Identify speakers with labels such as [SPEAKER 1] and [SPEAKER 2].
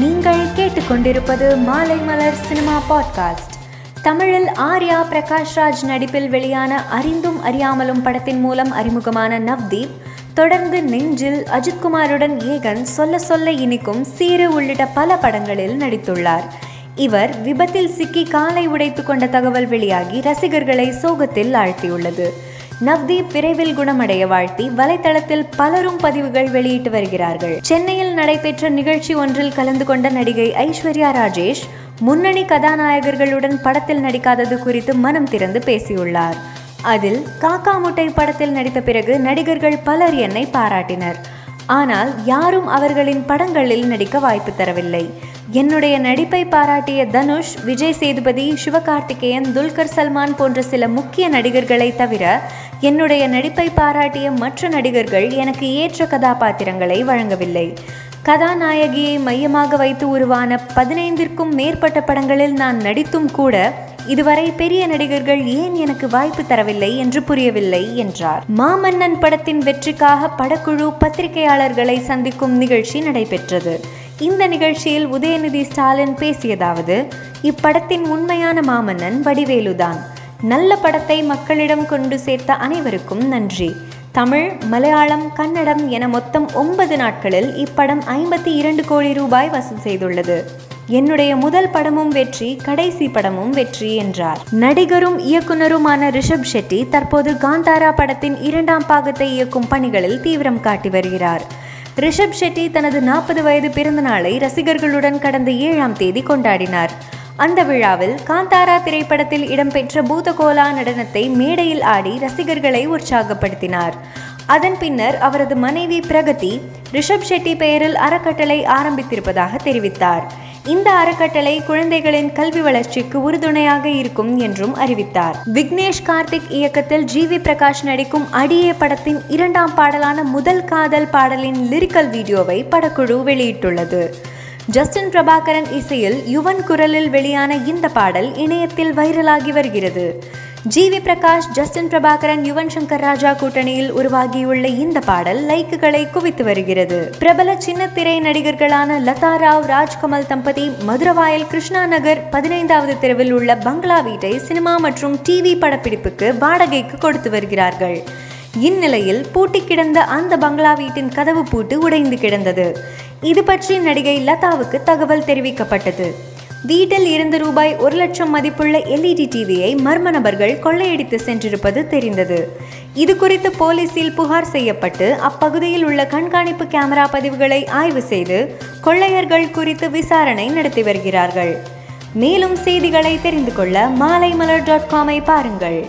[SPEAKER 1] நீங்கள் கேட்டுக்கொண்டிருப்பது மாலை மலர் சினிமா பாட்காஸ்ட். தமிழில் ஆர்யா பிரகாஷ்ராஜ் நடிப்பில் வெளியான அறிந்தும் அறியாமலும் படத்தின் மூலம் அறிமுகமான நவ்தீப் தொடர்ந்து நெஞ்சில் அஜித்குமாருடன் ஏகன் சொல்ல சொல்ல இனிக்கும் சீரு உள்ளிட்ட பல படங்களில் நடித்துள்ளார். இவர் விபத்தில் சிக்கி காலை உடைத்து கொண்ட தகவல் வெளியாகி ரசிகர்களை சோகத்தில் ஆழ்த்தியுள்ளது. நவ்தீப் விரைவில் குணமடைய வாழ்த்தி வலைத்தளத்தில் பலரும் பதிவுகள் வெளியிட்டு வருகிறார்கள். சென்னையில் நடைபெற்ற நிகழ்ச்சி ஒன்றில் கலந்து கொண்ட நடிகை ஐஸ்வர்யா ராஜேஷ் முன்னணி கதாநாயகர்களுடன் படத்தில் நடிக்காதது குறித்து மனம் திறந்து பேசியுள்ளார். அதில் காக்கா முட்டை படத்தில் நடித்த பிறகு நடிகர்கள் பலர் என்னை பாராட்டினர். ஆனால் யாரும் அவர்களின் படங்களில் நடிக்க வாய்ப்பு தரவில்லை. என்னுடைய நடிப்பை பாராட்டிய தனுஷ் விஜய் சேதுபதி சிவகார்த்திகேயன் துல்கர் சல்மான் போன்ற சில முக்கிய நடிகர்களை தவிர என்னுடைய நடிப்பை பாராட்டிய மற்ற நடிகர்கள் எனக்கு ஏற்ற கதாபாத்திரங்களை வழங்கவில்லை. கதாநாயகியை மையமாக வைத்து உருவான பதினைந்திற்கும் மேற்பட்ட படங்களில் நான் நடித்தும் கூட இதுவரை பெரிய நடிகர்கள் ஏன் எனக்கு வாய்ப்பு தரவில்லை என்று புரியவில்லை என்றார். மாமன்னன் படத்தின் வெற்றிக்காக படக்குழு பத்திரிகையாளர்களை சந்திக்கும் நிகழ்ச்சி நடைபெற்றது. இந்த நிகழ்ச்சியில் உதயநிதி ஸ்டாலின் பேசியதாவது இப்படத்தின் உண்மையான மாமன்னன் வடிவேலுதான். நல்ல படத்தை மக்களிடம் கொண்டு சேர்த்த அனைவருக்கும் நன்றி. தமிழ் மலையாளம் கன்னடம் என மொத்தம் ஒன்பது நாட்களில் இப்படம் ஐம்பத்தி இரண்டு கோடி ரூபாய் வசூல் செய்துள்ளது. என்னுடைய முதல் படமும் வெற்றி கடைசி படமும் வெற்றி என்றார். நடிகரும் இயக்குனருமான ரிஷப் ஷெட்டி தற்போது காந்தாரா படத்தின் இரண்டாம் பாகத்தை இயக்கும் பணிகளில் தீவிரம் காட்டி வருகிறார். ரிஷப் ஷெட்டி தனது நாற்பது வயது பிறந்த நாளை ரசிகர்களுடன் கடந்த ஏழாம் தேதி கொண்டாடினார். அந்த விழாவில் காந்தாரா திரைப்படத்தில் இடம்பெற்ற பூதகோலா நடனத்தை மேடையில் ஆடி ரசிகர்களை உற்சாகப்படுத்தினார். அதன் பின்னர் அவரது மனைவி பிரகதி ரிஷப் ஷெட்டி பெயரில் அறக்கட்டளை ஆரம்பித்திருப்பதாக தெரிவித்தார். இந்த அறக்கட்டளை குழந்தைகளின் கல்வி வளர்ச்சிக்கு உறுதுணையாக இருக்கும் என்றும் அறிவித்தார். விக்னேஷ் கார்த்திக் இயக்கத்தில் ஜி. வி. பிரகாஷ் நடிக்கும் அடியே படத்தின் இரண்டாம் பாடலான முதல் காதல் பாடலின் லிரிக்கல் வீடியோவை படக்குழு வெளியிட்டுள்ளது. ஜஸ்டின் பிரபாகரன் இசையில் யுவன் குரலில் வெளியான இந்த பாடல் இணையத்தில் வைரலாகி வருகிறது. G. V. Prakash Justin Prabhakaran Yuvan Shankar Raja கூட்டணியில் உருவாகியுள்ள இந்த பாடல் லைக்குகளை குவித்து வருகிறது. பிரபல சின்ன திரை நடிகர்களான லதா ராவ் ராஜ்கமல் தம்பதி மதுரவாயல் கிருஷ்ணா நகர் பதினைந்தாவது தெருவில் உள்ள பங்களா வீட்டை சினிமா மற்றும் டிவி படப்பிடிப்புக்கு வாடகைக்கு கொடுத்து வருகிறார்கள். இந்நிலையில் பூட்டி கிடந்த அந்த பங்களா வீட்டின் கதவு பூட்டு உடைந்து கிடந்தது. இது பற்றி நடிகை லதாவுக்கு தகவல் தெரிவிக்கப்பட்டது. வீட்டில் இருந்து ரூபாய் ஒரு லட்சம் மதிப்புள்ள எல்இடி டிவியை மர்ம நபர்கள் கொள்ளையடித்து சென்றிருப்பது தெரிந்தது. இது குறித்து போலீசில் புகார் செய்யப்பட்டு அப்பகுதியில் உள்ள கண்காணிப்பு கேமரா பதிவுகளை ஆய்வு செய்து கொள்ளையர்கள் குறித்து விசாரணை நடத்தி வருகிறார்கள். மேலும் செய்திகளை தெரிந்து கொள்ள மாலைமலர் டாட் காமை பாருங்கள்.